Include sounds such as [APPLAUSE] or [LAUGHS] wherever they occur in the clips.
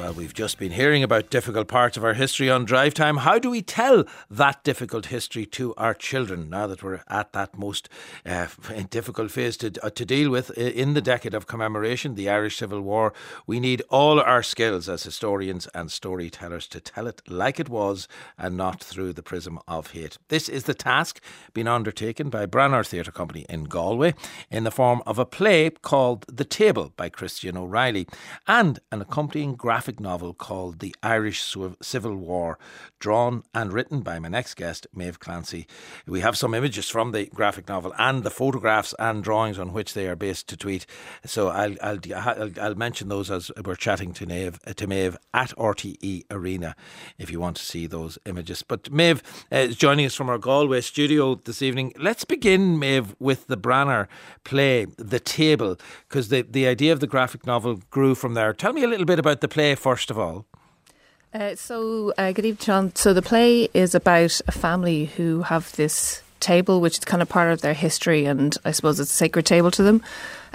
Well, we've just been hearing about difficult parts of our history on drive time. How do we tell that difficult history to our children now that we're at that most uh, difficult phase to, uh, to deal with in the decade of commemoration, the Irish Civil War? We need all our skills as historians and storytellers to tell it like it was and not through the prism of hate. This is the task being undertaken by Branar Theatre Company in Galway in the form of a play called The Table by Christian O'Reilly and an accompanying graphic graphic novel called The Irish Civil War, drawn and written by my next guest, Maeve Clancy. We have some images from the graphic novel and the photographs and drawings on which they are based to tweet. So I'll, I'll, I'll, mention those as we're chatting to Maeve, to Maeve at RTE Arena if you want to see those images. But Maeve uh, is joining us from our Galway studio this evening. Let's begin, Maeve, with the Branar play, The Table, because the, the idea of the graphic novel grew from there. Tell me a little bit about the play first of all? Uh, so, uh, good evening, John. So, the play is about a family who have this table, which is kind of part of their history, and I suppose it's a sacred table to them.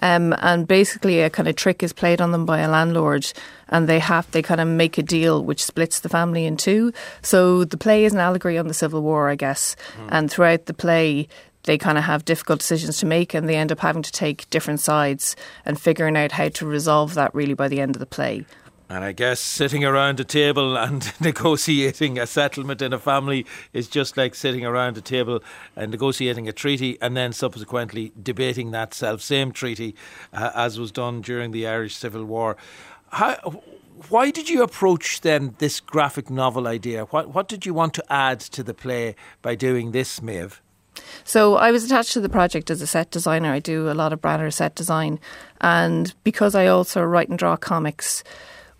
Um, and basically, a kind of trick is played on them by a landlord, and they have they kind of make a deal which splits the family in two. So the play is an allegory on the Civil War, I guess. Mm. And throughout the play, they kind of have difficult decisions to make, and they end up having to take different sides and figuring out how to resolve that really by the end of the play. And I guess sitting around a table [LAUGHS] and negotiating a settlement in a family is just like sitting around a table and negotiating a treaty and then subsequently debating that self same treaty uh, as was done during the Irish Civil War. How, why did you approach then this graphic novel idea? What, what did you want to add to the play by doing this, Maeve? So I was attached to the project as a set designer. I do a lot of Branar set design. And because I also write and draw comics,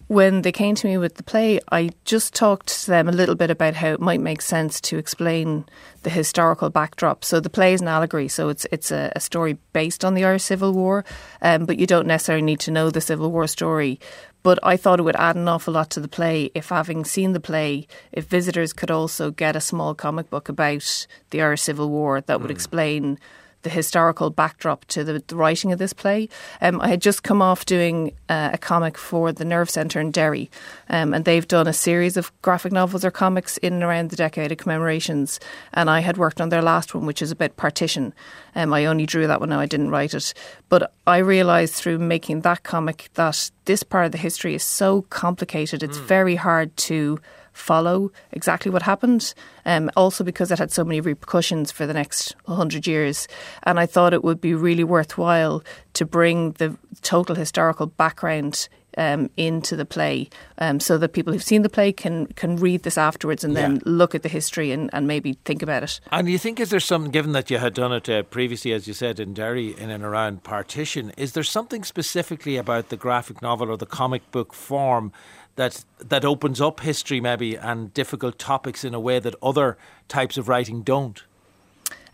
when they came to me with the play, I just talked to them a little bit about how it might make sense to explain the historical backdrop. So the play is an allegory, so it's it's a, a story based on the Irish Civil War, um, but you don't necessarily need to know the Civil War story. But I thought it would add an awful lot to the play if, having seen the play, if visitors could also get a small comic book about the Irish Civil War that would mm. explain the historical backdrop to the, the writing of this play. Um, I had just come off doing uh, a comic for the Nerve Centre in Derry, um, and they've done a series of graphic novels or comics in and around the decade of commemorations. And I had worked on their last one, which is about partition. Um, I only drew that one now, I didn't write it. But I realised through making that comic that this part of the history is so complicated, it's mm. very hard to follow exactly what happened. Um, also because it had so many repercussions for the next 100 years. And I thought it would be really worthwhile to bring the total historical background um, into the play um, so that people who've seen the play can can read this afterwards and then look at the history and, and maybe think about it. And you think, is there something, given that you had done it uh, previously, as you said, in Derry, in and around partition, is there something specifically about the graphic novel or the comic book form that that opens up history maybe and difficult topics in a way that other types of writing don't.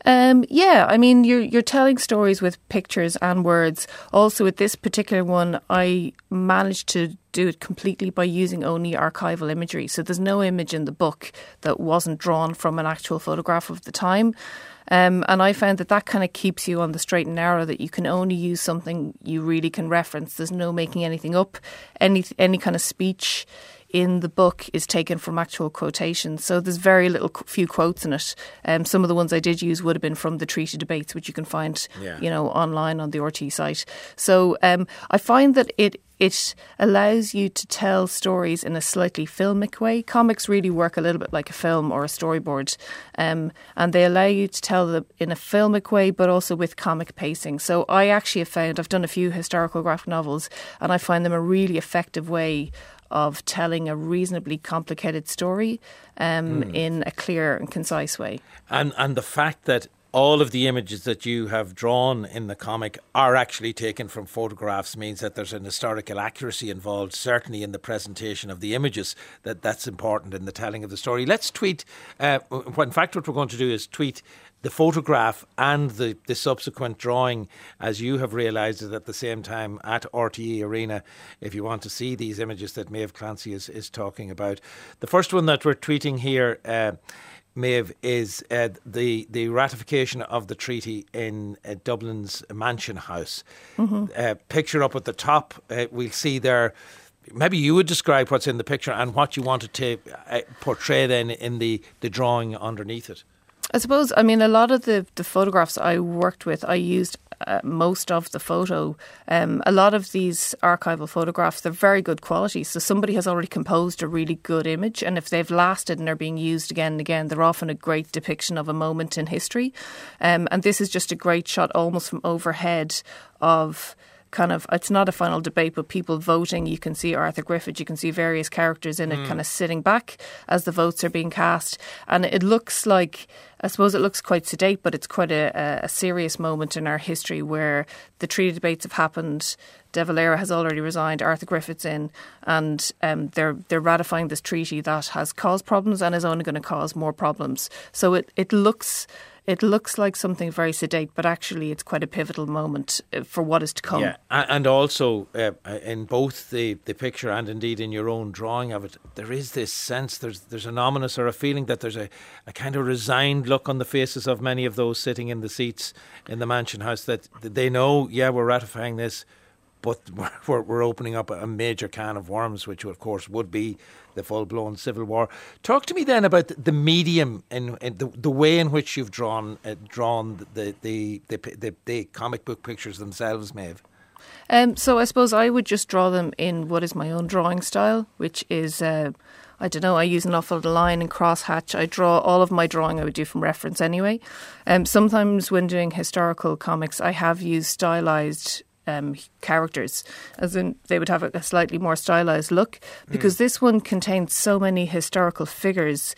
Um, yeah, I mean, you're you're telling stories with pictures and words. Also, with this particular one, I managed to do it completely by using only archival imagery. So there's no image in the book that wasn't drawn from an actual photograph of the time. Um, and I found that that kind of keeps you on the straight and narrow. That you can only use something you really can reference. There's no making anything up. Any any kind of speech in the book is taken from actual quotations. So there's very little few quotes in it. Um, some of the ones I did use would have been from the treaty debates, which you can find, yeah. you know, online on the RT site. So um, I find that it it allows you to tell stories in a slightly filmic way. Comics really work a little bit like a film or a storyboard, um, and they allow you to tell them in a filmic way, but also with comic pacing. So I actually have found I've done a few historical graphic novels, and I find them a really effective way of telling a reasonably complicated story um, mm. in a clear and concise way. And and the fact that all of the images that you have drawn in the comic are actually taken from photographs means that there's an historical accuracy involved certainly in the presentation of the images that that's important in the telling of the story let's tweet uh, in fact what we're going to do is tweet the photograph and the, the subsequent drawing, as you have realised it at the same time at RTE Arena, if you want to see these images that Maeve Clancy is, is talking about. The first one that we're tweeting here, uh, Maeve, is uh, the, the ratification of the treaty in uh, Dublin's Mansion House. Mm-hmm. Uh, picture up at the top, uh, we'll see there maybe you would describe what's in the picture and what you wanted to uh, portray then in the, the drawing underneath it. I suppose, I mean, a lot of the, the photographs I worked with, I used uh, most of the photo. Um, a lot of these archival photographs, they're very good quality. So somebody has already composed a really good image. And if they've lasted and are being used again and again, they're often a great depiction of a moment in history. Um, and this is just a great shot almost from overhead of kind of it's not a final debate, but people voting. You can see Arthur Griffith, you can see various characters in it, mm. kind of sitting back as the votes are being cast, and it looks like. I suppose it looks quite sedate, but it's quite a, a serious moment in our history where the treaty debates have happened. De Valera has already resigned. Arthur Griffith's in, and um, they're they're ratifying this treaty that has caused problems and is only going to cause more problems. So it it looks it looks like something very sedate, but actually it's quite a pivotal moment uh, for what is to come. Yeah, and also uh, in both the, the picture and indeed in your own drawing of it, there is this sense there's there's an ominous or a feeling that there's a, a kind of resigned look on the faces of many of those sitting in the seats in the Mansion House that they know, yeah, we're ratifying this but [LAUGHS] we're, we're opening up a major can of worms, which of course would be the full blown civil war. Talk to me then about the medium and the, the way in which you've drawn uh, drawn the the, the the, the comic book pictures themselves, Maeve. Um, so I suppose I would just draw them in what is my own drawing style, which is. Uh, I don't know, I use an awful lot of line and crosshatch. I draw all of my drawing I would do from reference anyway. Um, sometimes when doing historical comics, I have used stylized um, characters, as in they would have a, slightly more stylized look. Because mm. this one contains so many historical figures.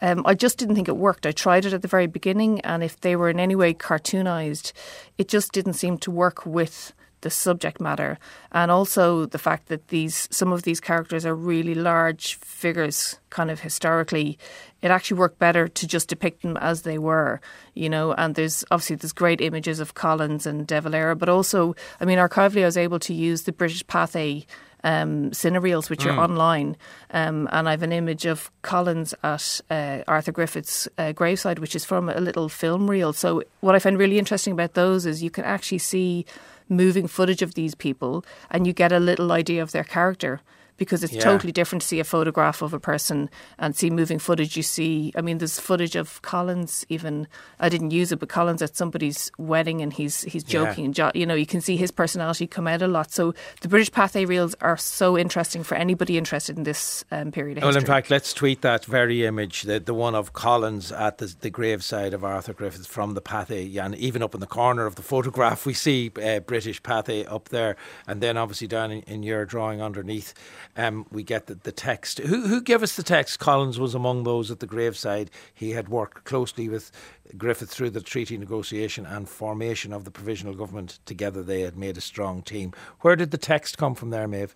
Um, I just didn't think it worked. I tried it at the very beginning, and if they were in any way cartoonized, it just didn't seem to work with the subject matter, and also the fact that these some of these characters are really large figures, kind of historically. It actually worked better to just depict them as they were, you know. And there's obviously there's great images of Collins and De Valera, but also, I mean, archivally, I was able to use the British Pathé um, cinereels, which mm. are online. Um, and I have an image of Collins at uh, Arthur Griffith's uh, graveside, which is from a little film reel. So, what I find really interesting about those is you can actually see moving footage of these people and you get a little idea of their character because it's yeah. totally different to see a photograph of a person and see moving footage. You see, I mean, there's footage of Collins. Even I didn't use it, but Collins at somebody's wedding and he's he's joking yeah. and jo- you know you can see his personality come out a lot. So the British Pathé reels are so interesting for anybody interested in this um, period. well, in fact, let's tweet that very image, the the one of Collins at the, the graveside of Arthur Griffith from the Pathé, and even up in the corner of the photograph we see uh, British Pathé up there, and then obviously down in, in your drawing underneath um, we get the, the text. Who, who gave us the text? Collins was among those at the graveside. He had worked closely with Griffith through the treaty negotiation and formation of the provisional government. Together, they had made a strong team. Where did the text come from there, Maeve?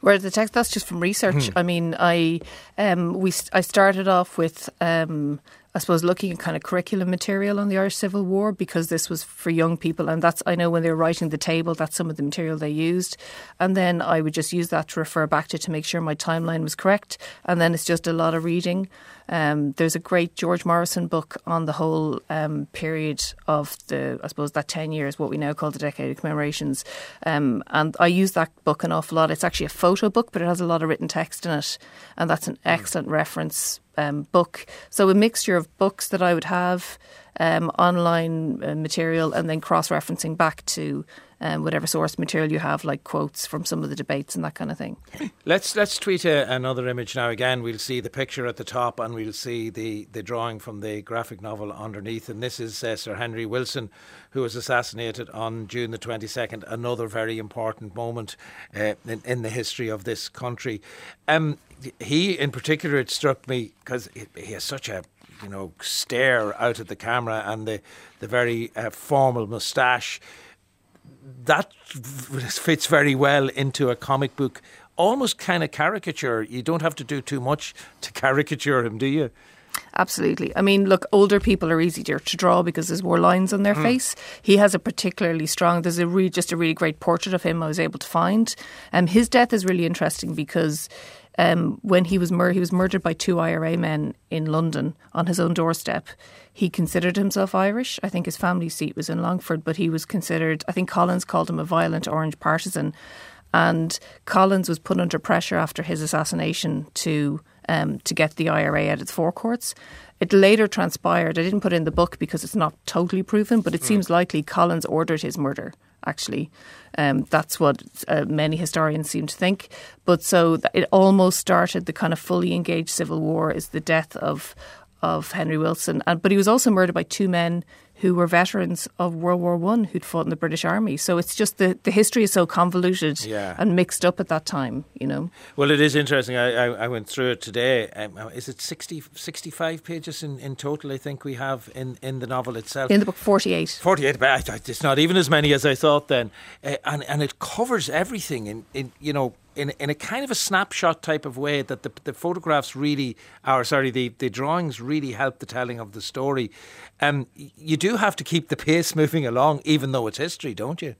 Where the text that's just from research. Hmm. I mean, I um, we I started off with um, I suppose looking at kind of curriculum material on the Irish Civil War because this was for young people, and that's I know when they were writing the table, that's some of the material they used, and then I would just use that to refer back to to make sure my timeline was correct, and then it's just a lot of reading. Um, there's a great George Morrison book on the whole um, period of the, I suppose, that 10 years, what we now call the Decade of Commemorations. Um, and I use that book an awful lot. It's actually a photo book, but it has a lot of written text in it. And that's an excellent mm. reference um, book. So a mixture of books that I would have, um, online uh, material, and then cross referencing back to um, whatever source material you have, like quotes from some of the debates and that kind of thing. Let's let's tweet a, another image now. Again, we'll see the picture at the top, and we'll see the the drawing from the graphic novel underneath. And this is uh, Sir Henry Wilson, who was assassinated on June the twenty second. Another very important moment uh, in, in the history of this country. Um, he, in particular, it struck me because he has such a you know stare out at the camera and the the very uh, formal moustache that fits very well into a comic book, almost kind of caricature. You don't have to do too much to [LAUGHS] caricature him, do you? Absolutely. I mean, look, older people are easier to draw because there's more lines on their mm. face. He has a particularly strong. There's a re, just a really great portrait of him I was able to find. Um, his death is really interesting because um, when he was mur- he was murdered by two IRA men in London on his own doorstep. He considered himself Irish. I think his family seat was in Longford, but he was considered. I think Collins called him a violent orange partisan. And Collins was put under pressure after his assassination to um, to get the IRA out of the forecourts. It later transpired. I didn't put in the book because it's not totally proven, but it mm. seems likely Collins ordered his murder. Actually, um, that's what uh, many historians seem to think. But so it almost started the kind of fully engaged civil war is the death of of Henry Wilson, and but he was also murdered by two men who were veterans of World War One who'd fought in the British Army. So it's just the, the history is so convoluted yeah. and mixed up at that time, you know. Well, it is interesting. I, I, I went through it today. Um, is it 60, 65 pages in, in total, I think we have in, in the novel itself? In the book, 48. 48, but it's not even as many as I thought then. Uh, and, and it covers everything in, in you know, in in a kind of a snapshot type of way that the, the photographs really, or sorry, the, the drawings really help the telling of the story. Um, you do have to keep the pace moving along, even though it's history, don't you?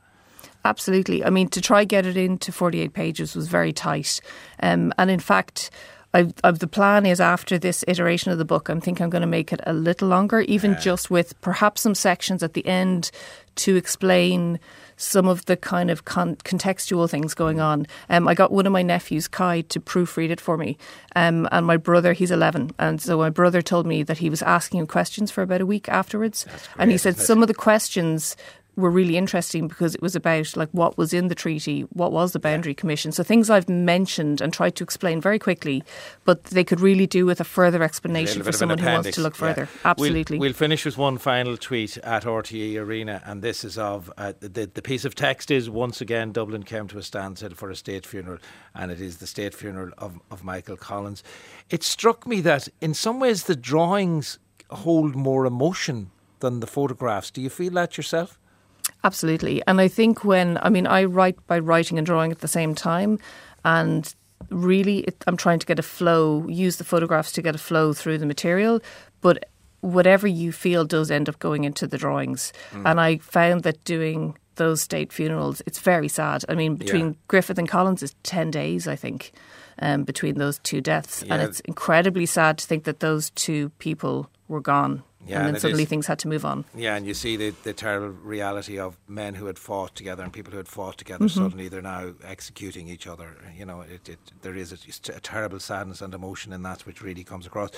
Absolutely. I mean, to try get it into 48 pages was very tight. Um, and in fact, I've, I've, the plan is after this iteration of the book, I'm thinking I'm going to make it a little longer, even yeah. just with perhaps some sections at the end to explain some of the kind of con- contextual things going on. Um, I got one of my nephews, Kai, to proofread it for me. Um, and my brother, he's 11. And so my brother told me that he was asking him questions for about a week afterwards. and he said some of the questions were really interesting because it was about like what was in the treaty, what was the boundary commission. So things I've mentioned and tried to explain very quickly, but they could really do with a further explanation for someone who wants to look further. Yeah. Absolutely. We'll, we'll, finish with one final tweet at RTE Arena, and this is of uh, the the piece of text is once again Dublin came to a standstill for a state funeral, and it is the state funeral of of Michael Collins. It struck me that in some ways the drawings hold more emotion than the photographs. Do you feel that yourself? Absolutely. And I think when, I mean, I write by writing and drawing at the same time. And really, it, I'm trying to get a flow, use the photographs to get a flow through the material. But whatever you feel does end up going into the drawings. Mm. And I found that doing those state funerals, it's very sad. I mean, between yeah. Griffith and Collins is 10 days, I think, um, between those two deaths. Yeah. And it's incredibly sad to think that those two people were gone yeah, and then suddenly is, things had to move on. Yeah, and you see the, the terrible reality of men who had fought together and people who had fought together. Mm-hmm. Suddenly, they're now executing each other. You know, it, it, there is a, a, terrible sadness and emotion in that, which really comes across.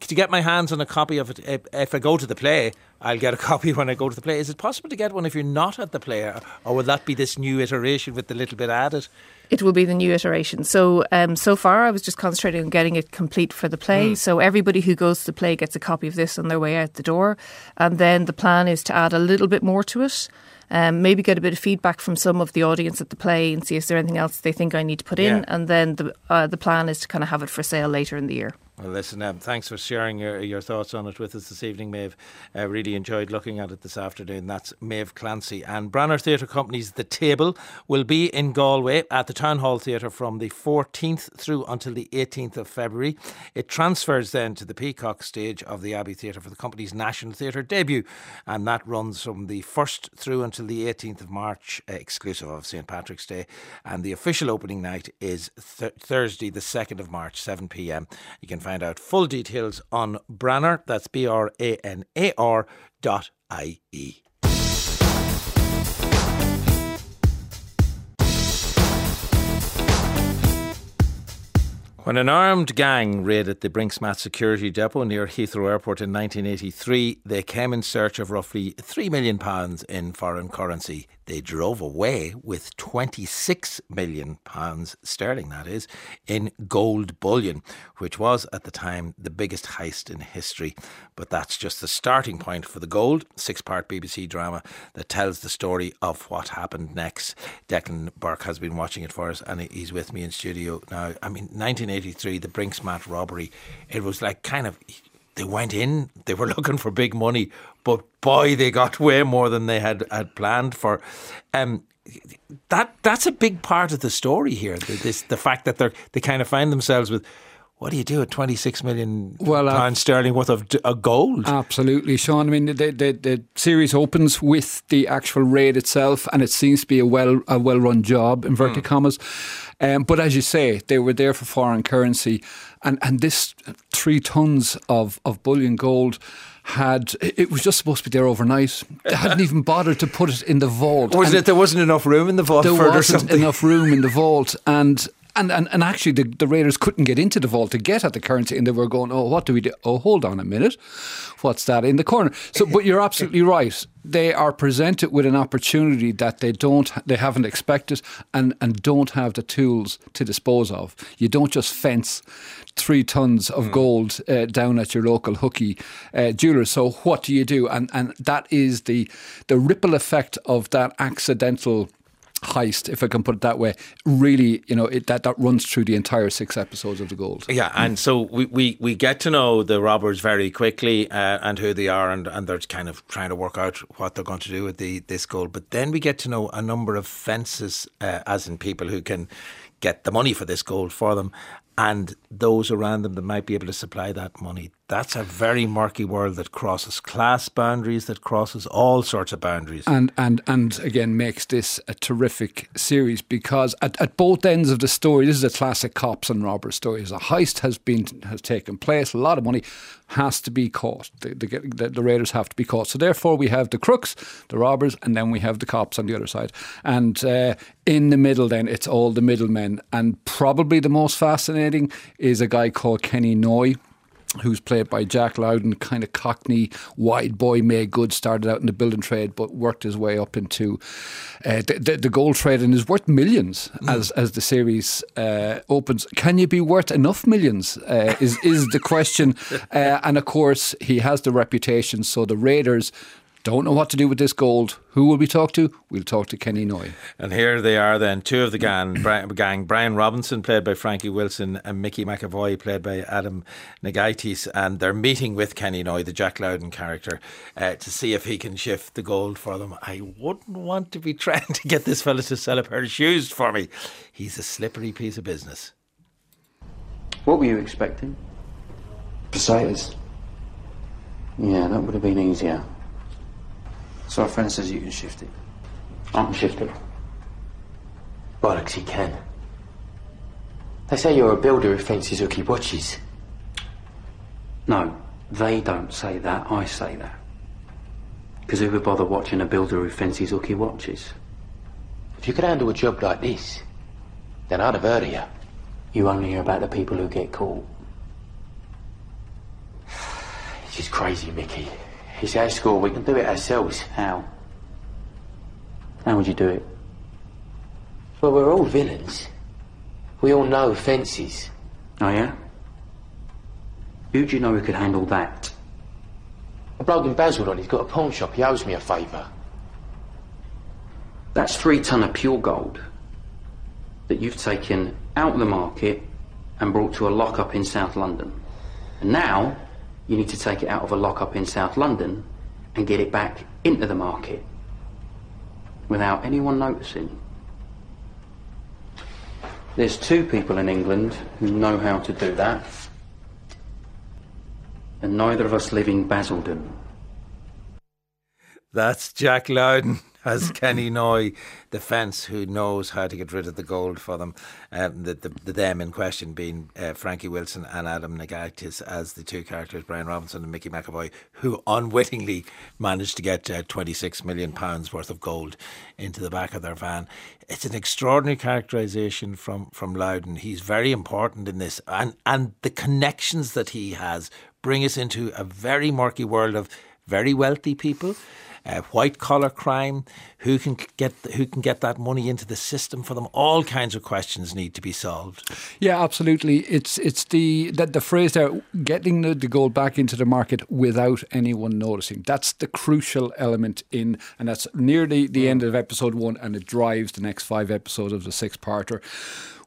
To get my hands on a copy of it, if, if I go to the play, I'll get a [LAUGHS] copy when I go to the play. Is it possible to get one if you're not at the play, or will that be this new iteration with the little bit added? It will be the new iteration. So, um, so far, I was just concentrating on getting it complete for the play. Mm. So, everybody who goes to the play gets a copy of this on their way out the door. And then the plan is to add a little bit more to it. Um, maybe get a bit of feedback from some of the audience at the play and see if there's anything else they think I need to put in. And then the uh, the plan is to kind of have it for sale later in the year. Well, listen, um, thanks for sharing your, your thoughts on it with us this evening, Maeve. Uh, really enjoyed looking at it this afternoon. That's Maeve Clancy. And Branar Theatre Company's The Table will be in Galway at the Town Hall Theatre from the 14th through until the 18th of February. It transfers then to the Peacock stage of the Abbey Theatre for the company's National Theatre debut. And that runs from the 1st through until the 18th of March, uh, exclusive of St. Patrick's Day. And the official opening night is th- Thursday, the 2nd of March, 7 pm. You can find out full details on Branar, that's B R A N A R dot I E. When an armed gang raided the Brink's-Mat security depot near Heathrow Airport in 1983, they came in search of roughly £3 million in foreign currency. They drove away with 26 million pounds sterling, that is, in gold bullion, which was at the time the biggest heist in history. But that's just the starting point for the gold, six part BBC drama that tells the story of what happened next. Declan Burke has been watching it for us and he's with me in studio now. I mean, 1983, the Brink's-Mat robbery, it was like kind of they went in, they were [LAUGHS] looking for big money, but boy, they got [LAUGHS] way more than they had, had planned for. Um, that that's a big part of the story here. This the fact that they they kind of find themselves with what do you do at 26 million well, uh, pounds sterling worth of uh, gold? Absolutely, Sean. I mean, the, the, the, series opens with the actual raid itself, and it seems to be a well a well run job, inverted mm. commas. Um, but as you say, they were there for foreign currency, and and this three tons of of bullion gold had it was just supposed to be there overnight. They hadn't even bothered to put it in the vault. wasn't it there wasn't enough room in the vault? There wasn't enough room in the vault, and and, and, and actually, the, the Raiders couldn't get into the vault to get at the currency, and they were going, "Oh, what do we do? Oh, hold on a minute, what's that in the corner?" So, but you're absolutely right. They are presented with an opportunity that they don't, they haven't expected, and and don't have the tools to dispose of. You don't just fence three tons of mm. gold uh, down at your local hooky uh, jeweler. So, what do you do? And and that is the the ripple effect of that accidental heist, if I can put it that way, really, you know, it, that that runs through the entire six episodes of The Gold. Yeah, and so we, we, we get to know the robbers very quickly uh, and who they are, and, and they're kind of trying to work out what they're going to do with the this gold. But then we get to know a number of fences, uh, as in people who can get the money for this gold for them, and those around them that might be able to supply that money. That's a very murky world that crosses class boundaries, that crosses all sorts of boundaries. And and and again makes this a terrific series because at, at both ends of the story, this is a classic cops and robbers story. A heist has been has taken place, a lot of money has to be caught. The, the, the, raiders have to be caught. So therefore, we have the crooks, the robbers, and then we have the cops on the other side. And uh, in the middle, then it's all the middlemen. And probably the most fascinating is a guy called Kenny Noye who's played by Jack Lowden, kind of cockney, wide boy, made good, started out in the building trade, but worked his way up into uh, the, the, the, gold trade and is worth millions mm. as as the series uh, opens. Can you be worth enough millions? Uh, is is the question. [LAUGHS] Uh, and of course, he has the reputation, so the Raiders don't know what to do with this gold. Who will we talk to? We'll talk to Kenny Noye. And here they are then, two of the gang, [CLEARS THROAT] gang Brian Robinson, played by Frankie Wilson, and Mickey McAvoy, played by Adam Nagaitis. And they're meeting with Kenny Noye, the Jack Lowden character, uh, to see if he can shift the gold for them. I wouldn't want to be [LAUGHS] trying to get this fella to sell a pair of shoes for me. He's a slippery piece of business. What were you expecting? Pesetas. Yeah, that would have been easier. So our friend says you can shift it. I can shift it. Bollocks, he can. They say you're a builder who fancies hooky watches. No, they don't say that, I say that. Because who would bother watching a builder who fancies hooky watches? If you could handle a job like this, then I'd have heard of you. You only hear about the people who get caught. [SIGHS] It's just crazy, Mickey. It's our school. We can do it ourselves. How? How would you do it? Well, we're all villains. We all know fences. Oh, yeah? Who do you know who could handle that? A bloke in Basildon, he's got a pawn shop. He owes me a favour. That's three ton of pure gold that you've taken out of the market and brought to a lockup in South London. And now you need to take it out of a lockup in South London and get it back into the market without anyone noticing. There's two people in England who know how to do that, and neither of us live in Basildon. That's Jack Lowden as Kenny Noye, the fence who knows how to get rid of the gold for them. Um, the, the, the, them in question being uh, Frankie Wilson and Adam Nagaitis as the two characters, Brian Robinson and Mickey McAvoy, who unwittingly managed to get uh, 26 million pounds worth of gold into the back of their van. It's an extraordinary characterisation from, from Lowden. He's very important in this, and, and the connections that he has bring us into a very murky world of very wealthy people uh, white collar crime, who can get who can get that money into the system for them. All kinds of questions need to be solved. Yeah, absolutely. It's it's the the, the phrase there, getting the, the gold back into the market without anyone noticing. That's the crucial element in, and that's near the, the end of episode one, and it drives the next five episodes of the six parter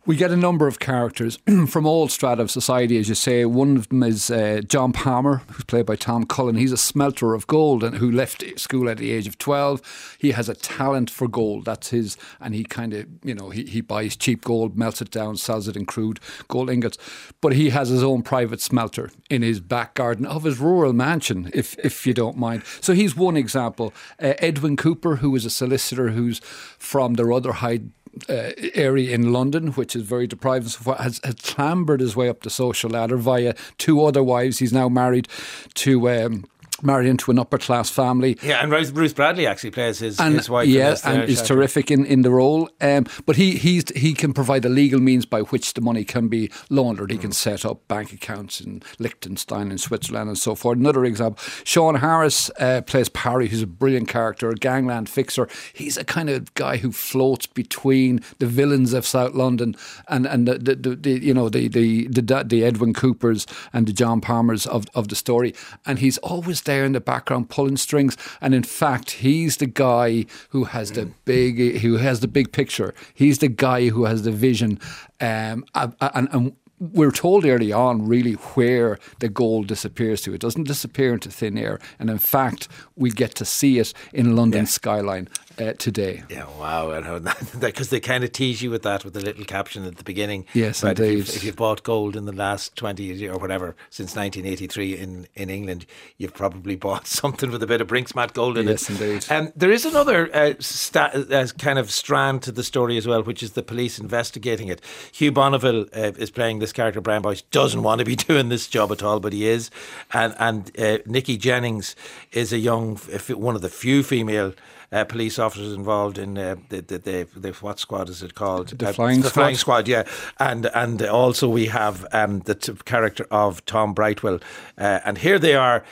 We get a number of characters [CLEARS THROAT] from all strata of society, as you say. One of them is uh, John Palmer, who's played by Tom Cullen. He's a smelter of gold and who left school at the age of 12. He has a talent for gold. That's his, and he kind of, you know, he, he buys cheap gold, melts it down, sells it in crude gold ingots. But he has his own private smelter in his back garden of his rural mansion, if, if you don't mind. So he's one example. Uh, Edwin Cooper, who is a solicitor who's from the Rotherhithe uh, area in London, which is very deprived and so forth, has, has clambered his way up the social ladder via two other wives. He's now married to um, married into an upper class family. Yeah, and Bruce Bradley actually plays his, and, his wife. Yeah, and is terrific in, in the role. Um, but he he's he can provide the legal means by which the money can be laundered. He mm. can set up bank accounts in Liechtenstein and Switzerland and so forth. Another example, Sean Harris uh, plays Parry, who's a brilliant character, a gangland fixer. He's a kind of guy who floats between the villains of South London and and the, the, the, the you know the, the the the Edwin Coopers and the John Palmers of of the story, and he's always there there in the background pulling strings. And in fact, he's the guy who has the big, who has the big picture. He's the guy who has the vision. Um, and, and we're told early on really where the gold disappears to. It doesn't disappear into thin air. And in fact, we get to see it in London yeah. skyline uh, today. Yeah, wow. Because [LAUGHS] they kind of tease you with that, with the little caption at the beginning. Yes, indeed. If you've, if you've, bought gold in the last 20 years or whatever, since 1983 in, in England, you've probably bought [LAUGHS] something with a bit of Brink's-Mat gold in yes, it. Yes, indeed. Um, there is another uh, sta- uh, kind of strand to the story as well, which is the police investigating it. Hugh Bonneville uh, is playing this character, Brian Boyce, doesn't want to be [LAUGHS] doing this job at all, but he is. And, and uh, Nikki Jennings is a young, one of the few female uh, police officers involved in uh, the, the, the, the, what squad is it called? The uh, flying, the squad. flying squad. Yeah, and and also we have um, the t- character of Tom Brightwell, uh, and here they are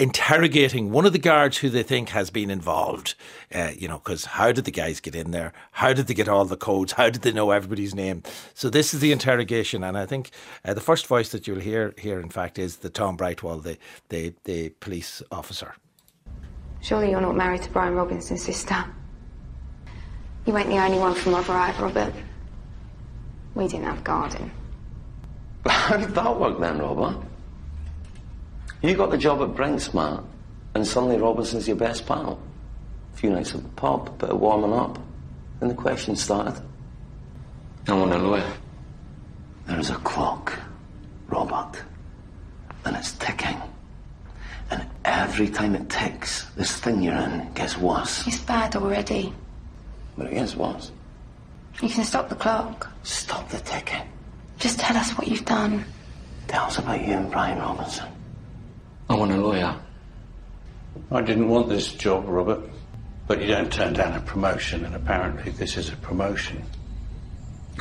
interrogating one of the guards who they think has been involved. Uh, you know, because how did the guys get in there? How did they get all the codes? How did they know everybody's name? So this is the interrogation, and I think uh, the first voice that you'll hear here, in fact, is the Tom Brightwell, the the, the police officer. Surely you're not married to Brian Robinson's sister. You ain't the only one from Rotherhithe, Robert. We didn't have a garden. How did that work then, Robert? You got the job at Brink's-Mat, and suddenly Robinson's your best pal. A few nights at the pub, a bit of warming up. Then the questions started. I want a lawyer. There is a clock, Robert, and it's ticking. And every time it ticks, this thing you're in gets worse. It's bad already. But it gets worse. You can stop the clock. Stop the ticking. Just tell us what you've done. Tell us about you and Brian Robinson. I want a lawyer. I didn't want this job, Robert. But you don't turn down a promotion, and apparently this is a promotion.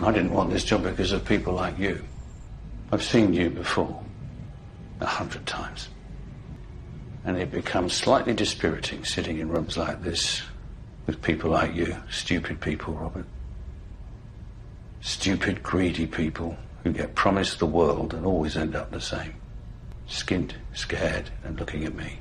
I didn't want this job because of people like you. I've seen you before. A hundred times and it becomes slightly dispiriting sitting in rooms like this with people like you, stupid people, Robert. Stupid, greedy people who get promised the world and always end up the same. Skint, scared, and looking at me.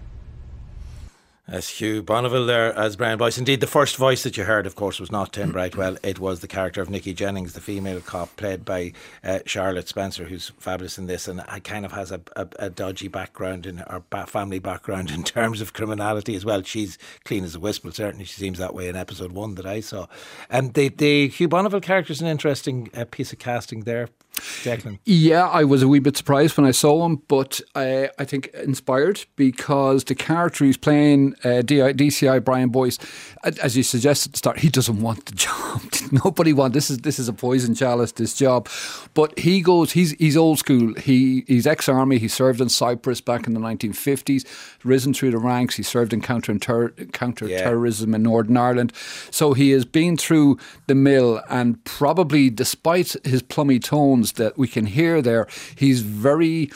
As Hugh Bonneville there as Brian Boyce. Indeed, the first voice that you heard, of course, was not Tim Brightwell. It was the character of Nikki Jennings, the female cop, played by uh, Charlotte Spencer, who's fabulous in this and kind of has a, a, a dodgy background in her family background [LAUGHS] in terms of criminality as well. She's clean as a whistle, certainly. She seems that way in episode one that I saw. And the, the Hugh Bonneville character is an interesting uh, piece of casting there Declan? Yeah, I was a wee bit surprised when I saw him, but I, I think inspired because the character he's playing, uh, DCI Brian Boyce, as you suggested at the start, he doesn't want the [LAUGHS] job. Nobody wants this is this is a poison chalice. This job, but he goes. He's he's old school. He he's ex army. He served in Cyprus back in the 1950s. Risen through the ranks. He served in counter counter yeah. terrorism in Northern Ireland. So he has been through the mill, and probably despite his plummy tones that we can hear there. He's very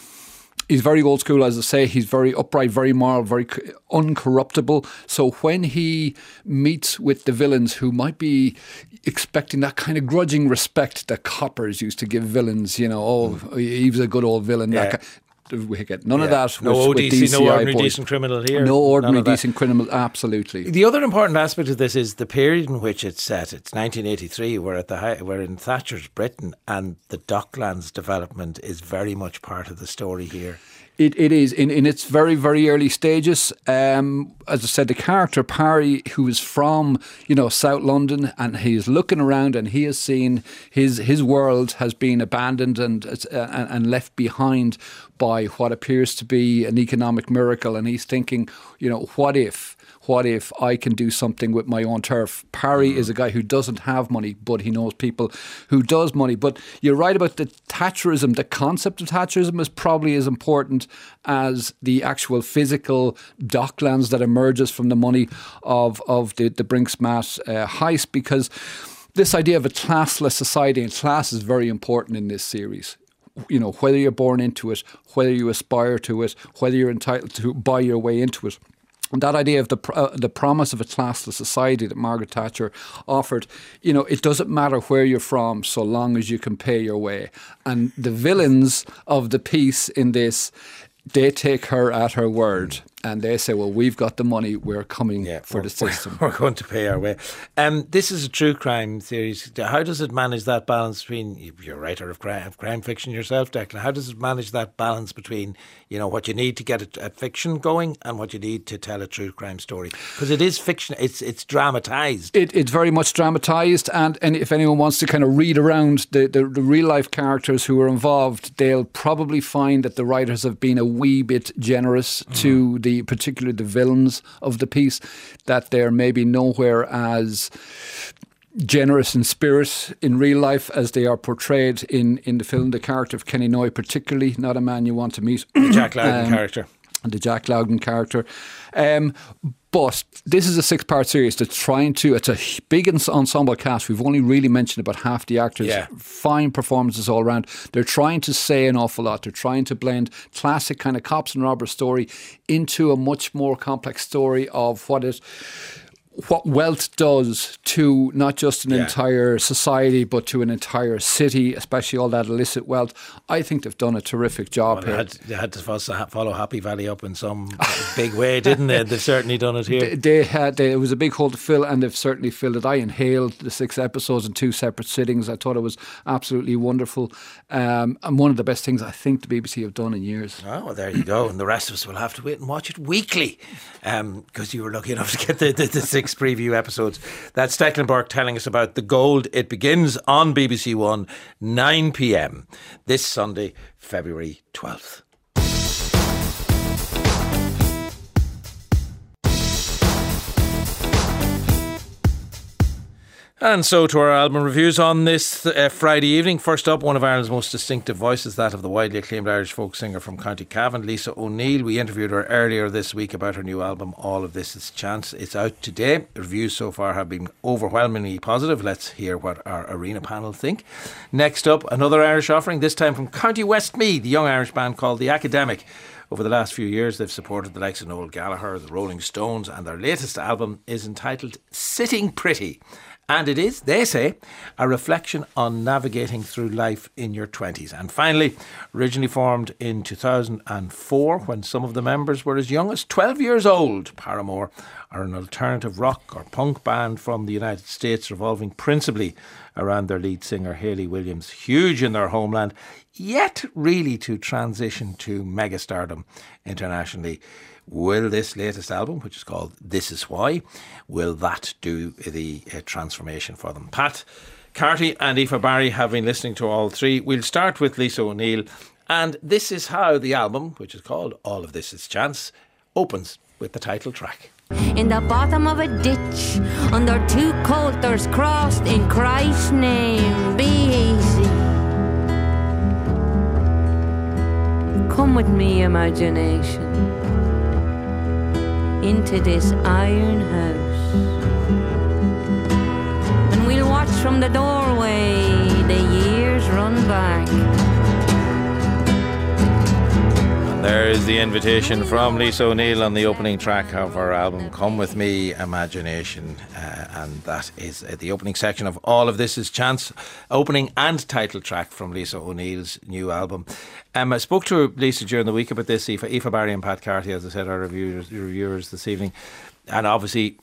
he's very old school, as I say. He's very upright, very moral, very uncorruptible. So when he meets with the villains who might be expecting that kind of grudging respect that coppers used to give villains, you know, oh, he was a good old villain. Yeah get none of that. No with, with ODC, no ordinary boys. decent criminal here. No ordinary decent criminal. Absolutely. The other important aspect of this is the period in which it's set. It's 1983. We're at the high, we're in Thatcher's Britain, and the Docklands development is very much part of the story here. It, it is in, in its very very early stages. Um, as I said, the character Parry, who is from you know South London, and he is looking around and he has seen his his world has been abandoned and uh, and, and left behind by what appears to be an economic miracle, and he's thinking, you know, what if what if I can do something with my own turf? Parry is a guy who doesn't have money, but he knows people who does money. But you're right about the Thatcherism. The concept of Thatcherism is probably as important as the actual physical docklands that emerges from the money of of the the Brink's-Mat uh, heist, because this idea of a classless society and class is very important in this series you know, whether you're born into it, whether you aspire to it, whether you're entitled to buy your way into it. That idea of the uh, the promise of a classless society that Margaret Thatcher offered, you know, it doesn't matter where you're from so long as you can pay your way. And the villains of the piece in this, they take her at her word and they say, "Well, we've got the money. We're coming for we're- the [LAUGHS] system." [LAUGHS] We're going to pay our way. Um, this is a true crime series. How does it manage that balance between you're a writer of crime, of crime fiction yourself, Declan? How does it manage that balance between you know what you need to get a, a fiction going and what you need to tell a true crime story? Because it is fiction. It's it's dramatized. It, it's very much dramatised, and, and if anyone wants to kind of read around the, the, the real life characters who are involved, they'll probably find that the writers have been a wee bit generous to the particularly the villains of the piece, that they're maybe nowhere as generous in spirit in real life as they are portrayed in, in the film. The character of Kenny Noye, particularly, not a man you want to meet. The Jack Lowden Um, character. The Jack Lowden character. Um, but this is a six part series that's trying to, it's a big ensemble cast. We've only really mentioned about half the actors. Yeah. Fine performances all around. They're trying to say an awful lot. They're trying to blend classic kind of cops and robbers story into a much more complex story of what it what wealth does to not just an Yeah. entire society but to an entire city, especially all that illicit wealth. I think they've done a terrific job Well, they, here. had, they had to follow Happy Valley up in some big way, didn't they? They've certainly done it here. They, they had they, it was a big hole to fill, and they've certainly filled it. I inhaled the six episodes in two separate sittings. I thought it was absolutely wonderful, um, and one of the best things I think the BBC have done in years. Oh, well, there you go. And the rest of us will have to wait and watch it weekly because you were lucky enough to get the, the, the six preview episodes. That's Declan Burke telling us about The Gold. It begins on BBC One, 9 pm this Sunday, February 12th. And so to our album reviews on this uh, Friday evening. First up, one of Ireland's most distinctive voices, that of the widely acclaimed Irish folk singer from County Cavan, Lisa O'Neill. We interviewed her earlier this week about her new album, All of This Is Chance. It's out today. Reviews so far have been overwhelmingly positive. Let's hear what our arena panel think. Next up, another Irish offering, this time from County Westmeath, the young Irish band called The Academic. Over the last few years, they've supported the likes of Noel Gallagher, the Rolling Stones, and their latest album is entitled Sitting Pretty. And it is, they say, a reflection on navigating through life in your 20s. And finally, originally formed in 2004 when some of the members were as young as 12 years old, Paramore are an alternative rock or punk band from the United States revolving principally around their lead singer Hayley Williams, huge in their homeland, yet really to transition to megastardom internationally. Will this latest album, which is called This Is Why, will that do the uh, transformation for them? Pat Carty and Aoife Barry have been listening to all three. We'll start with Lisa O'Neill, and this is how the album, which is called All of This Is Chance, opens with the title track. in the bottom of a ditch under two coulters crossed in Christ's name. Be easy. Come with me, imagination, into this iron house. And we'll watch from the doorway the years run back. There is the invitation from Lisa O'Neill on the opening track of her album Come With Me Imagination. Uh, and that is uh, the opening section of all of this is Chance, opening and title track from Lisa O'Neill's new album. Um, I spoke to Lisa during the week about this, Aoife, Aoife Barry and Pat Carty, as I said, our reviewers, reviewers this evening. And obviously,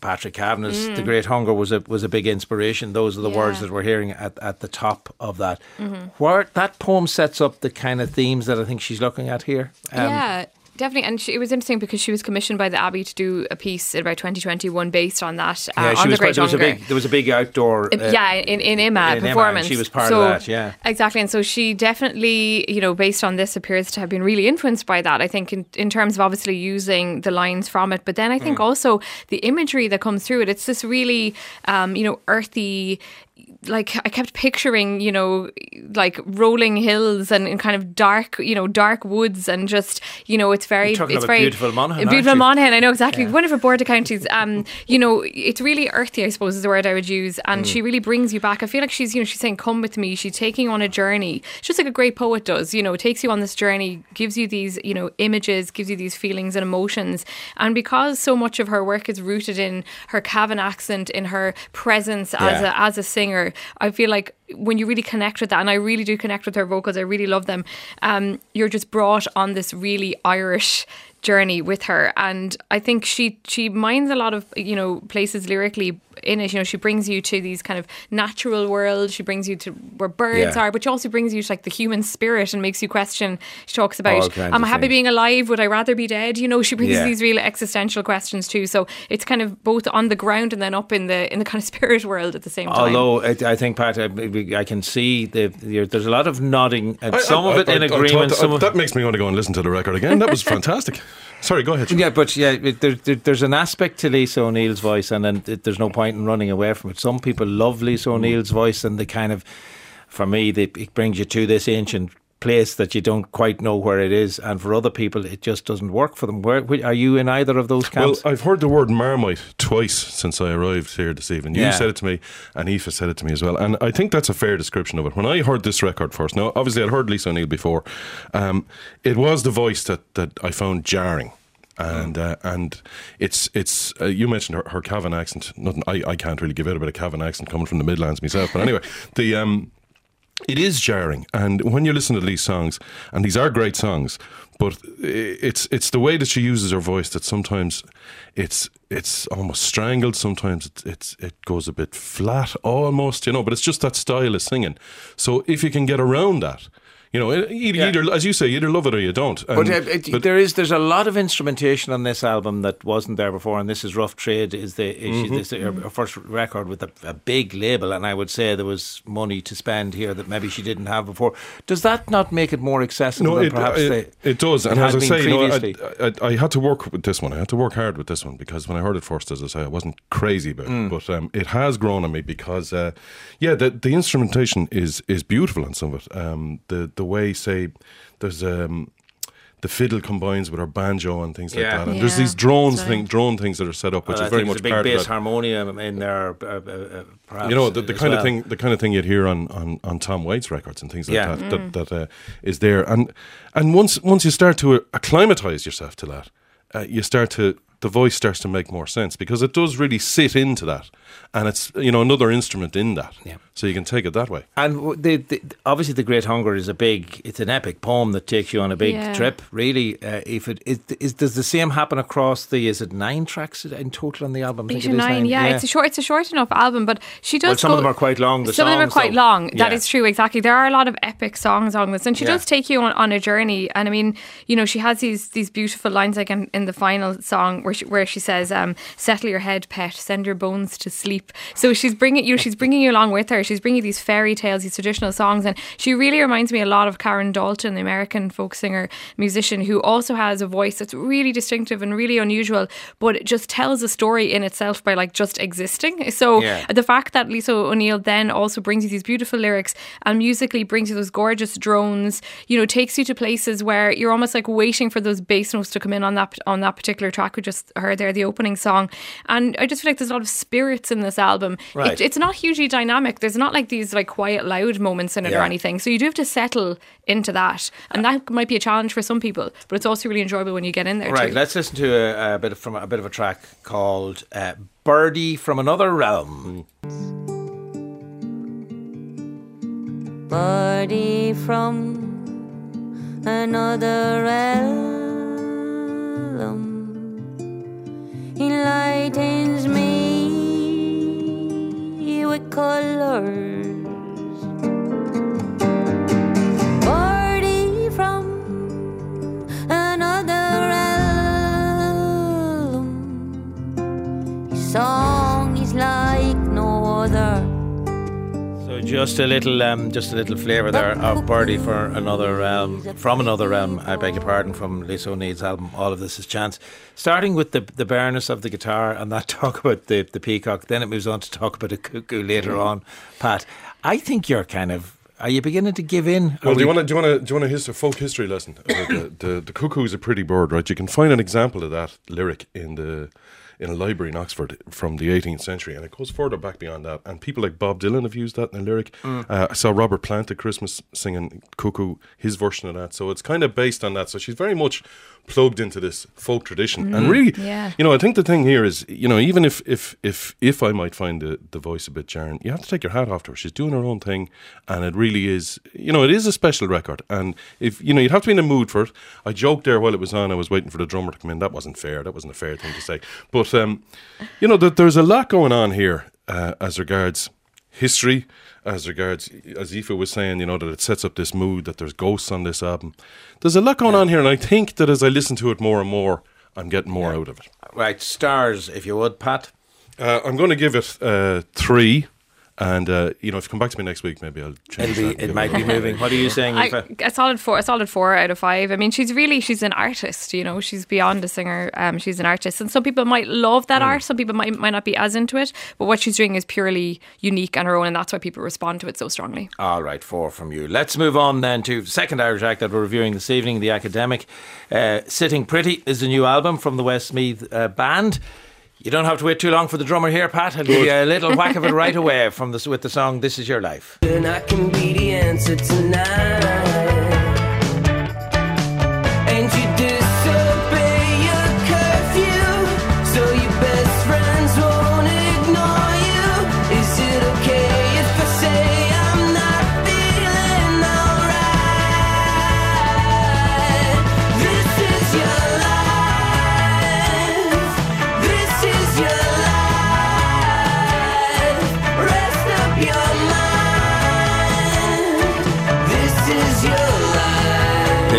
Patrick Kavanagh's Mm. The Great Hunger was a was a big inspiration. Those are the words that we're hearing at, at the top of that. Mhm. Where that poem sets up the kind of themes that I think she's looking at here. Um, yeah, definitely. And she, it was interesting because she was commissioned by the Abbey to do a piece in about 2021 based on that, uh, Yeah, she on was the Great there was a big there was a big outdoor Uh, uh, yeah, in, in Emma in Emma, performance. she was part so, of that, yeah. Exactly. And so she definitely, you know, based on this, appears to have been really influenced by that. I think in, in terms of obviously using the lines from it, but then I think Mm. also the imagery that comes through it. It's this really, um, you know, earthy. Like I kept picturing, you know, like rolling hills and, and kind of dark, you know, dark woods and just, you know, it's very, it's very beautiful Monaghan, beautiful? Monaghan. I know exactly one of her border counties. Um, you know, it's really earthy. I suppose is the word I would use, and Mm. she really brings you back. I feel like she's, you know, she's saying, "Come with me." She's taking you on a journey, It's just like a great poet does. You know, takes you on this journey, gives you these, you know, images, gives you these feelings and emotions. And because so much of her work is rooted in her Cavan accent, in her presence as Yeah. a as a singer, I feel like when you really connect with that, and I really do connect with her vocals, I really love them. Um, you're just brought on this really Irish journey with her, and I think she she minds a lot of you know places lyrically in it. You know, she brings you to these kind of natural worlds. She brings you to where birds Yeah. are, but she also brings you to like the human spirit and makes you question. She talks about, kinds "Am I happy things. being alive? Would I rather be dead?" You know, she brings Yeah. these real existential questions too. So it's kind of both on the ground and then up in the in the kind of [LAUGHS] spirit world at the same time. Although I, I think Pat, I, I can see the, the there's a lot of nodding, and I- some I- of it I- in I agreement. thought- some I- of that makes me want to go and listen to the record again. That was [LAUGHS] fantastic. Sorry, go ahead. Yeah, but yeah, it- there, there, there's an aspect to Lisa O'Neill's voice, and then it, there's no point in running away from it. Some people love Lisa O'Neill's voice, and the kind of, for me, they, it brings you to this ancient place that you don't quite know where it is, and for other people, it just doesn't work for them. Where, are you in either of those camps? Well. I've heard the word marmite twice since I arrived here this evening. You Yeah. said it to me, and Aoife said it to me as well. And I think that's a fair description of it. When I heard this record first, now obviously I'd heard Lisa O'Neill before, um, it was the voice that, that I found jarring. And uh, and it's it's uh, you mentioned her, her Cavan accent. Nothing I, I can't really give out about a Cavan accent coming from the Midlands myself. But anyway, [LAUGHS] the um, it is jarring, and when you listen to these songs, and these are great songs, but it's it's the way that she uses her voice that sometimes it's it's almost strangled. Sometimes it's, it's it goes a bit flat, almost, you know. But it's just that style of singing. So if you can get around that, you know, either, either as you say, either love it or you don't. But, And- uh, it, there is there's a lot of instrumentation on this album that wasn't there before, and this is Rough Trade is the is Mhm. this, her, first record with a, a big label, and I would say there was money to spend here that maybe she didn't have before. Does that not make it more accessible No, than it, perhaps it, they, it does. it And as I say, you know. I, I, I had to work with this one. I had to work hard with this one because when I heard it first, as I say, I wasn't crazy about Mm. it. But um, it has grown on me because, uh, yeah, the, the instrumentation is is beautiful on some of it. Um, the the way, say, there's um, the fiddle combines with her banjo and things like that. And there's these drones that's thing, drone things that are set up, which Well, I is very think much there's a big part bass of that. harmonium in there. Uh, uh, uh, perhaps you know the, the kind well. of thing the kind of thing you'd hear on on, on Tom Waits records and things like Yeah. that Mm. that, that uh, is there and and once once you start to acclimatize yourself to that uh, you start to the voice starts to make more sense because it does really sit into that and it's you know another instrument in that Yeah. so you can take it that way And the, the, obviously, the Great Hunger is a big. It's an epic poem that takes you on a big Yeah. trip. Really, uh, if it is, is, does the same happen across the? Is it nine tracks in total on the album? I think Eight it or nine, yeah, It's a short, it's a short enough album, but she does. Well, some of them are quite long. The some of them are quite though. long. That Yeah. is true, exactly. There are a lot of epic songs on this, and she Yeah. does take you on, on a journey. And I mean, you know, she has these these beautiful lines like in, in the final song where she, where she says, um, "Settle your head, pet. Send your bones to sleep." So she's bringing you, she's bringing you along with her. She's bringing these fairy tales, these traditional songs, and she really reminds me a lot of Karen Dalton, the American folk singer musician, who also has a voice that's really distinctive and really unusual, but it just tells a story in itself by like just existing. So Yeah. the fact that Lisa O'Neill then also brings you these beautiful lyrics and musically brings you those gorgeous drones, you know, takes you to places where you're almost like waiting for those bass notes to come in on that on that particular track we just just heard there, the opening song. And I just feel like there's a lot of spirits in this album. Right. It, it's not hugely dynamic. There's not like these like quiet, loud moments in it or anything. So you do have to settle into that. And that might be a challenge for some people, but it's also really enjoyable when you get in there. Right, too. let's listen to a, a bit of, from a bit of a track called uh, "Birdie from Another Realm." Birdie from another realm. Me just a little, um, just a little flavour there of "Birdie for Another Realm," from another realm. I beg your pardon, from Lisa O'Neill's album. All of this is chance. Starting with the the bareness of the guitar and that [LAUGHS] talk about the the peacock. Then it moves on to talk about a cuckoo later mm. on. Pat, I think you're kind of. Are you beginning to give in? Well, do you want to do you want to do you want a history, folk history lesson? the, the the cuckoo is a pretty bird, right? You can find an example of that lyric in the in a library in Oxford from the 18th century, and it goes further back beyond that. And people like Bob Dylan have used that in a lyric. Mm. Uh, I saw Robert Plant at Christmas singing "Cuckoo," his version of that. So it's kind of based on that. So she's very much plugged into this folk tradition, and Mm. really, Yeah. you know, I think the thing here is, you know, even if if if if I might find the, the voice a bit jarring, you have to take your hat off to her. She's doing her own thing, and it really is, you know, it is a special record. And if you know, you'd have to be in the mood for it. I joked there while it was on. I was waiting for the drummer to come in. That wasn't fair. That wasn't a fair thing to say. But um, you know, that there's a lot going on here uh, as regards history, as regards, as Aoife was saying, you know, that it sets up this mood that there's ghosts on this album. There's a lot going on here, and I think that as I listen to it more and more, I'm getting more out of it. right stars, if you would, Pat? Uh, I'm going to give it uh, three. And uh, you know, if you come back to me next week, maybe I'll change. It'll be, that it might be moving. What are you saying, I, Aoife? a solid four, a solid four out of five. I mean, she's really she's an artist. You know, she's beyond a singer. Um, she's an artist, and some people might love that art. Some people might might not be as into it. But what she's doing is purely unique on her own, and that's why people respond to it so strongly. All right, four from you. Let's move on then to the second Irish act that we're reviewing this evening, The Academic. Uh, Sitting Pretty is the new album from the Westmeath uh, Band. You don't have to wait too long for the drummer here, Pat. I'll give you a little whack of it right away [LAUGHS] from the, with the song "This Is Your Life." And I can be the answer tonight.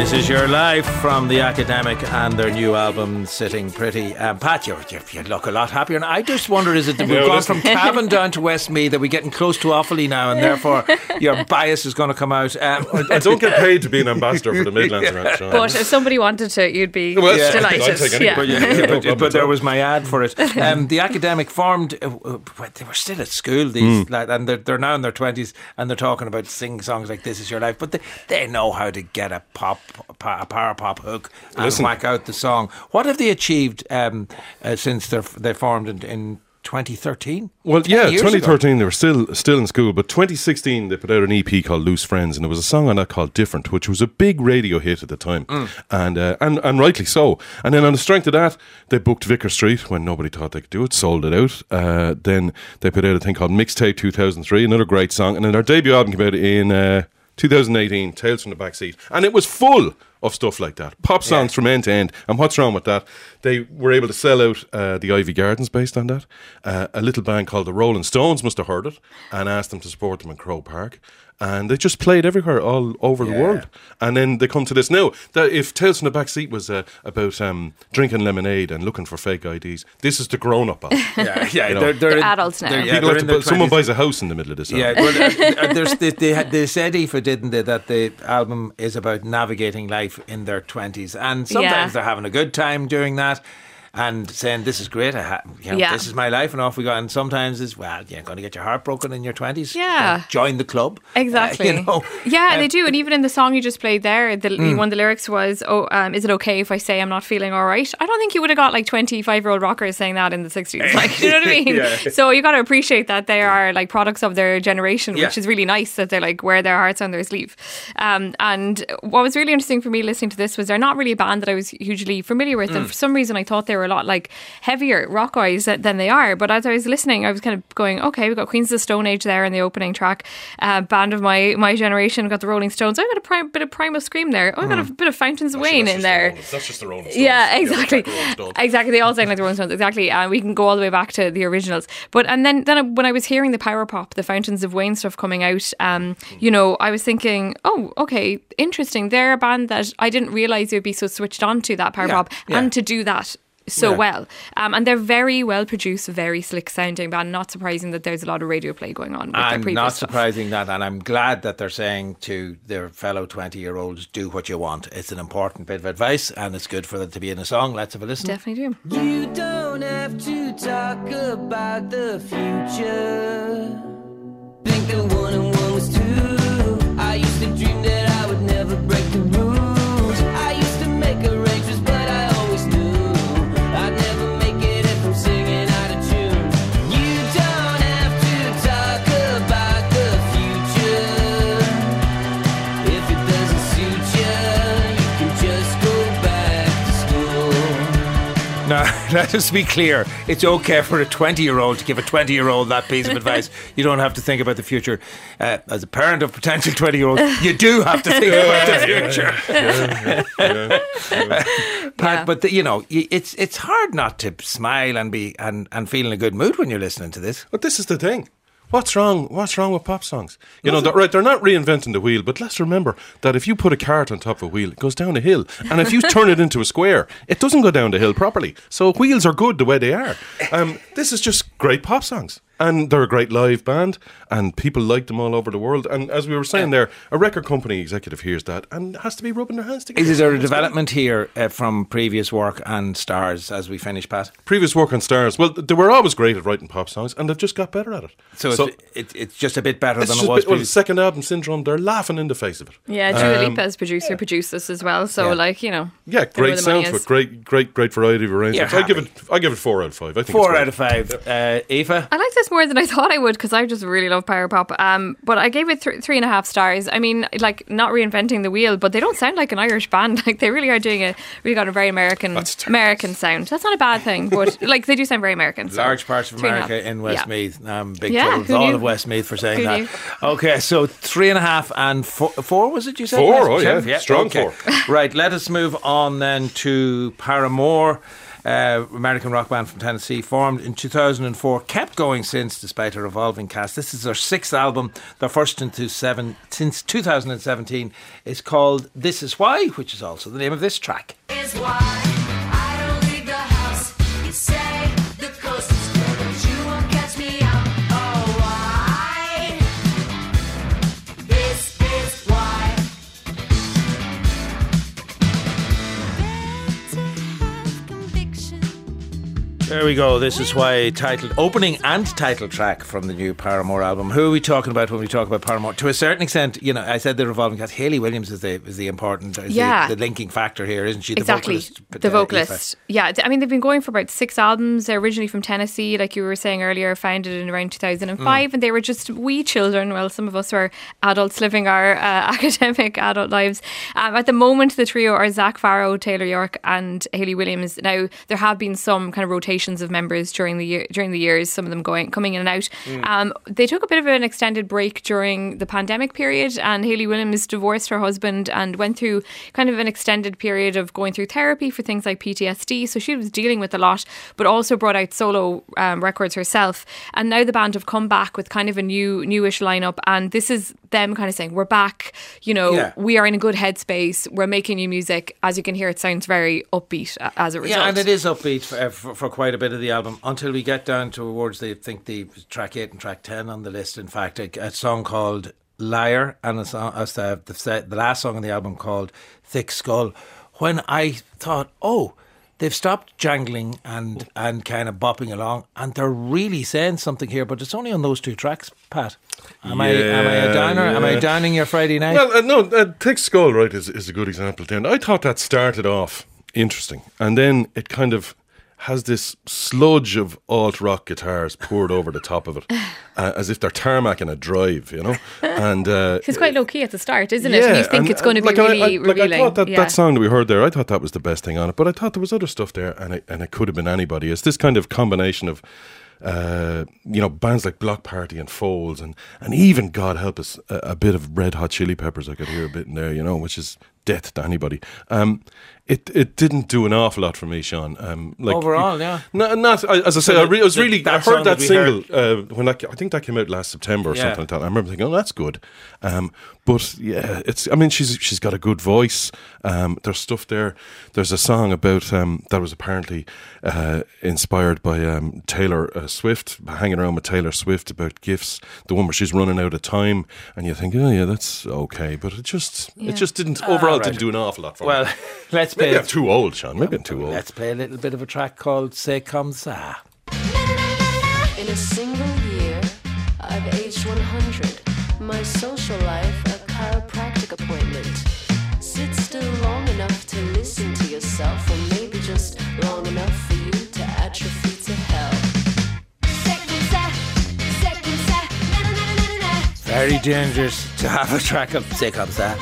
This is your life from the academic and their new album, Sitting Pretty. Um, Pat, you you look a lot happier. And I just wonder, is it that [LAUGHS] we've Yeah, gone from Cavan down to Westmeath? That we're getting close to Offaly now, and therefore [LAUGHS] your bias is going to come out. Um, I don't get paid to be an ambassador for the Midlands around Sean. But if somebody wanted to, you'd be Well, yeah, delighted. I'd take any yeah. But, Yeah, yeah, [LAUGHS] but, but there was my ad for it. Um, the academic formed. Uh, uh, they were still at school, these Hmm. lad- and they're, they're now in their twenties, and they're talking about singing songs like "This Is Your Life." But they, they know how to get a pop, a power pop hook and Listen. whack out the song. What have they achieved um, uh, since they they formed in, in 2013? Well, yeah, years ago. 2013 they were still still in school, but 2016 they put out an EP called Loose Friends, and there was a song on that called Different, which was a big radio hit at the time, and uh, and and rightly so. And then on the strength of that, they booked Vicar Street when nobody thought they could do it, sold it out. Uh, then they put out a thing called Mixtape 2003, another great song, and then their debut album came out in. Uh, 2018, Tales from the Backseat, and it was full of stuff like that, pop songs from end to end. And what's wrong with that? They were able to sell out uh, the Iveagh Gardens based on that. Uh, a little band called the Rolling Stones must have heard it and asked them to support them in Croke Park. And they just played everywhere, all over the world. And then they come to this now. That if Tales from the Backseat was uh, about um, drinking lemonade and looking for fake IDs, this is the grown-up album. [LAUGHS] Yeah, yeah, You know. they're, they're, They're in- adults now. they're- yeah, they're like in to their put- someone buys a house in the middle of this. Yeah, well, uh, [LAUGHS] uh, there's, they, they, had- they said, Aoife, didn't they, that the album is about navigating life in their 20s. And sometimes Yeah. they're having a good time doing that. And saying this is great. I ha- you know, Yeah. this is my life, and off we go. And sometimes it's well, you're going to get your heart broken in your twenties. Yeah. join the club. Uh, Exactly. you [LAUGHS] know, Yeah, Um, they do. And even in the song you just played there, the, Mm. one of the lyrics was, "Oh, um, is it okay if I say I'm not feeling all right?" I don't think you would have got like 25 year old rockers saying that in the 60s. [LAUGHS] Like, you know what I mean? Yeah. So you got to appreciate that they are like products of their generation, Yeah. which is really nice that they like wear their hearts on their sleeve. Um, and what was really interesting for me listening to this was they're not really a band that I was hugely familiar with, and Mm. for some reason I thought they were a lot like heavier rock wise than they are. But as I was listening, I was kind of going, okay, we've got Queens of the Stone Age there in the opening track, uh, band of my my generation, we've got the Rolling Stones. I got a prime, bit of Primal Scream there. Oh, I got a Mm. bit of Fountains of Wayne in there. That's just the Rolling Stones. Yeah, exactly. the exactly. They all sound like the Rolling Stones. Exactly. And we can go all the way back to the originals. But and then then when I was hearing the power pop, the Fountains of Wayne stuff coming out, um, you know, I was thinking, oh, okay, interesting. They're a band that I didn't realize they would be so switched on to that power Yeah, pop yeah. and to do that. So Yeah. well, um, and they're very well produced, very slick sounding band. Not surprising that there's a lot of radio play going on with their and previous not stuff. surprising that, and I'm glad that they're saying to their fellow 20 year olds, do what you want. It's an important bit of advice, and it's good for them to be in a song. Let's have a listen. Definitely do. You don't have to talk about the future. Think that one and one was two. I used to dream that I would never break the rules. [LAUGHS] let us be clear. It's okay for a 20 year old to give a 20 year old that piece of [LAUGHS] advice. You don't have to think about the future. Uh, as a parent of potential 20 year olds, [LAUGHS] you do have to think about the future. Pat, but the, you know, it's it's hard not to smile and be and, and feel in a good mood when you're listening to this. But this is the thing. What's wrong? What's wrong with pop songs? You know, they're, right? They're not reinventing the wheel, but let's remember that if you put a cart on top of a wheel, it goes down a hill, and if you turn it into a square, it doesn't go down the hill properly. So wheels are good the way they are. Um, this is just great pop songs, and they're a great live band, and people like them all over the world. And as we were saying there, a record company executive hears that and has to be rubbing their hands together. Is there a What's going on? development here uh, from previous work and stars as we finish, Pat? Previous work on stars. Well, they were always great at writing pop songs, and they've just got better at it. So, it's, it, it's just a bit better than just it was. bit- well, previous- second album syndrome. They're laughing in the face of it. Yeah, Dua Um, Lipa as producer produced this as well. So Yeah. like you know, Yeah, they know where great the money sounds is. great, great, great variety of arrangements. You're I give it, I give it four out of five. I think Four it's out of five. Uh, Eva? I like this more than I [LAUGHS] thought I would because I just really love power pop. Um, but I gave it th- three and a half stars. I mean, like not reinventing the wheel, but they don't sound like an Irish band. [LAUGHS] Like they really are doing a really got a very American American sound. That's not a bad thing, but [LAUGHS] like they do sound very American. so Large parts of three and a half. America in Yeah. Westmeath. Um, big Yeah, trouble with who all knew? of Westmeath for saying Who that. knew? Okay, so three and a half and four, four was it you said? Four, Yes, oh, yeah. Sheriff? Strong okay. right, let us move on then to Paramore. Uh, American rock band from Tennessee, formed in 2004, kept going since, despite a revolving cast. This is their sixth album, their first into seven since 2017. It's called "This Is Why," which is also the name of this track. There we go. This is why titled opening and title track from the new Paramore album. Who are we talking about when we talk about Paramore? To a certain extent, you know, I said the revolving cast. Hayley Williams is the is the important, is Yeah. the, the linking factor here, isn't she? The exactly vocalist, the uh, vocalist yeah i mean they've been going for about six albums they're originally from tennessee like you were saying earlier founded in around 2005 Mm. and they were just wee children well some of us were adults living our uh, [LAUGHS] academic adult lives um, at the moment the trio are zac farro taylor york and hayley williams now there have been some kind of rotations of members during the year during the years some of them going coming in and out Mm. um, they took a bit of an extended break during the pandemic period and hayley williams divorced her husband and went through kind of an extended period of going through therapy for things like PTSD. So she was dealing with a lot, but also brought out solo um, records herself. And now the band have come back with kind of a new, newish lineup. And this is them kind of saying, "We're back. You know, Yeah. we are in a good headspace. We're making new music." As you can hear, it sounds very upbeat uh, as a result. Yeah, and it is upbeat for, for, for quite a bit of the album until we get down towards the I think the track eight and track ten on the list. In fact, a, a song called "Liar" and a song, as the, the the last song on the album called "Thick Skull." When I thought, oh. they've stopped jangling and and kind of bopping along, and they're really saying something here. But it's only on those two tracks, Pat. Am I am I a downer? Am I Yeah. downing your Friday night? Well, uh, no, uh, take Skull, right, is, is a good example. Then I thought that started off interesting, and then it kind of has this sludge of alt rock guitars poured over the top of it, [SIGHS] uh, as if they're tarmac in a drive, you know. And uh, [LAUGHS] It's quite low key at the start, isn't it? And you think and, it's going to uh, be like, I- really I, like, revealing. I thought that, yeah. that song that we heard there, I thought that was the best thing on it. But I thought there was other stuff there, and it, and it could have been anybody. It's this kind of combination of, uh, you know, bands like Bloc Party and Foals, and and even God help us, a, a bit of Red Hot Chili Peppers. I could hear a bit in there, you know, which is death to anybody. Um, it it didn't do an awful lot for me, Sean. Um, like Overall, yeah. no, not I- as I So. I, re- I was the- really. I heard that that we single uh, when that, I think that came out last September or Yeah. something like that. I remember thinking, "Oh, that's good." Um, but yeah, it's. I mean, she's she's got a good voice. Um, there's stuff there. There's a song about um, that was apparently uh, inspired by um, Taylor uh, Swift, hanging around with Taylor Swift about gifts. The one where she's running out of time, and you think, "Oh yeah, that's okay," but it just Yeah. it just didn't Ah, overall right. didn't do an awful lot for Well, me. [LAUGHS] let's Maybe play. I'm too old, Sean. Maybe I'm too old. Let's play a little bit of a track called "C'est comme ça." In a single year, I've aged 100. My Very dangerous to have a track of "C'est comme ça"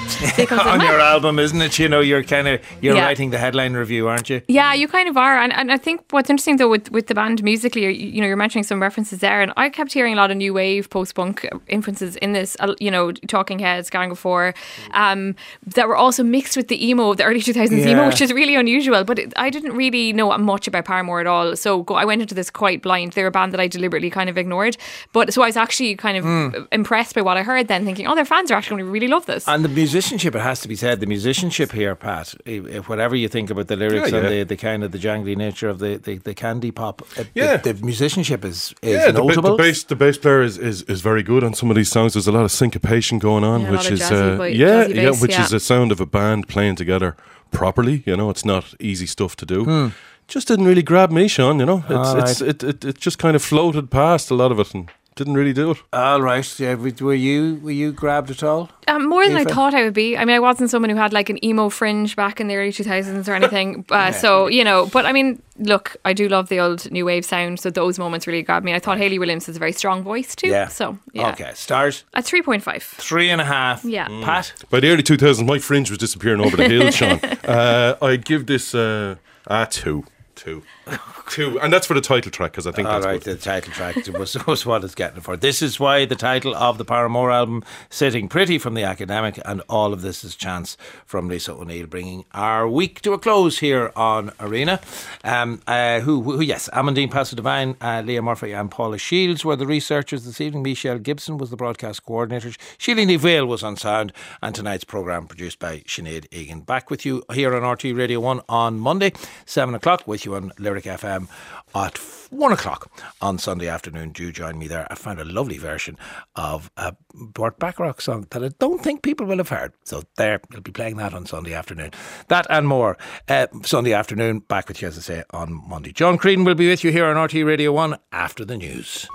comme ça. on your album, isn't it? You know, you're kind of you're Yeah. writing the headline review, aren't you? Yeah, you kind of are, and, and I think what's interesting though with, with the band musically, you, you know, you're mentioning some references there, and I kept hearing a lot of new wave, post punk influences in this. uh, You know, Talking Heads, Gang of Four, um, that were also mixed with the emo, of the early 2000s emo, which is really unusual. But it, I didn't really know much about Paramore at all, so go, I went into this quite blind. They're a band that I deliberately kind of ignored, but so I was actually kind of Mm. impressed by what I heard. Then thinking, oh, their fans are actually going to really love this. And the musicianship, it has to be said, the musicianship here, Pat. If, if whatever you think about the lyrics Yeah, and the, the kind of the jangly nature of the, the, the candy pop, uh, Yeah. the, the musicianship is is yeah, the, notable. the bass the bass player is, is, is very good on some of these songs. There's a lot of syncopation going on, Yeah, which is jazzy uh, yeah, jazzy yeah, which yeah. is a sound of a band playing together properly. You know, it's not easy stuff to do. Hmm. Just didn't really grab me, Sean. You know, it's, All it's, it, it it just kind of floated past a lot of it and didn't really do it. All right, yeah, were you were you grabbed at all? Um, more than I thought I would be. I mean, I wasn't someone who had like an emo fringe back in the early 2000s or anything. [LAUGHS] Uh, So, you know, but I mean, look, I do love the old new wave sound. So those moments really grabbed me. I thought Hayley Williams has a very strong voice too. Yeah. So, yeah. Okay, stars At 3.5. three and a half. Yeah. Mm. Pat. By the early 2000s, my fringe was disappearing over the hill, [LAUGHS] Sean. Uh, I give this uh, a two. [LAUGHS] Two. Two. And that's for the title track, because I think All that's right, the title track [LAUGHS] was, was what it's getting for. This is why the title of the Paramore album, Sitting Pretty from the Academic, and all of this is Chance from Lisa O'Neill, bringing our week to a close here on Arena. Um, uh, who, who, yes, Amandine Paso Divine, uh, Leah Murphy, and Paula Shields were the researchers this evening. Michelle Gibson was the broadcast coordinator. Sheila Neville was on sound, and tonight's programme produced by Sinead Egan. Back with you here on RTÉ Radio 1 on Monday, 7 o'clock, with you on Lyric FM at one o'clock on Sunday afternoon. Do join me there. I found a lovely version of a Burt Bacharach song that I don't think people will have heard. So there, they'll be playing that on Sunday afternoon. That and more. Uh, Sunday afternoon, back with you, as I say, on Monday. John Creedon will be with you here on RTÉ Radio 1 after the news.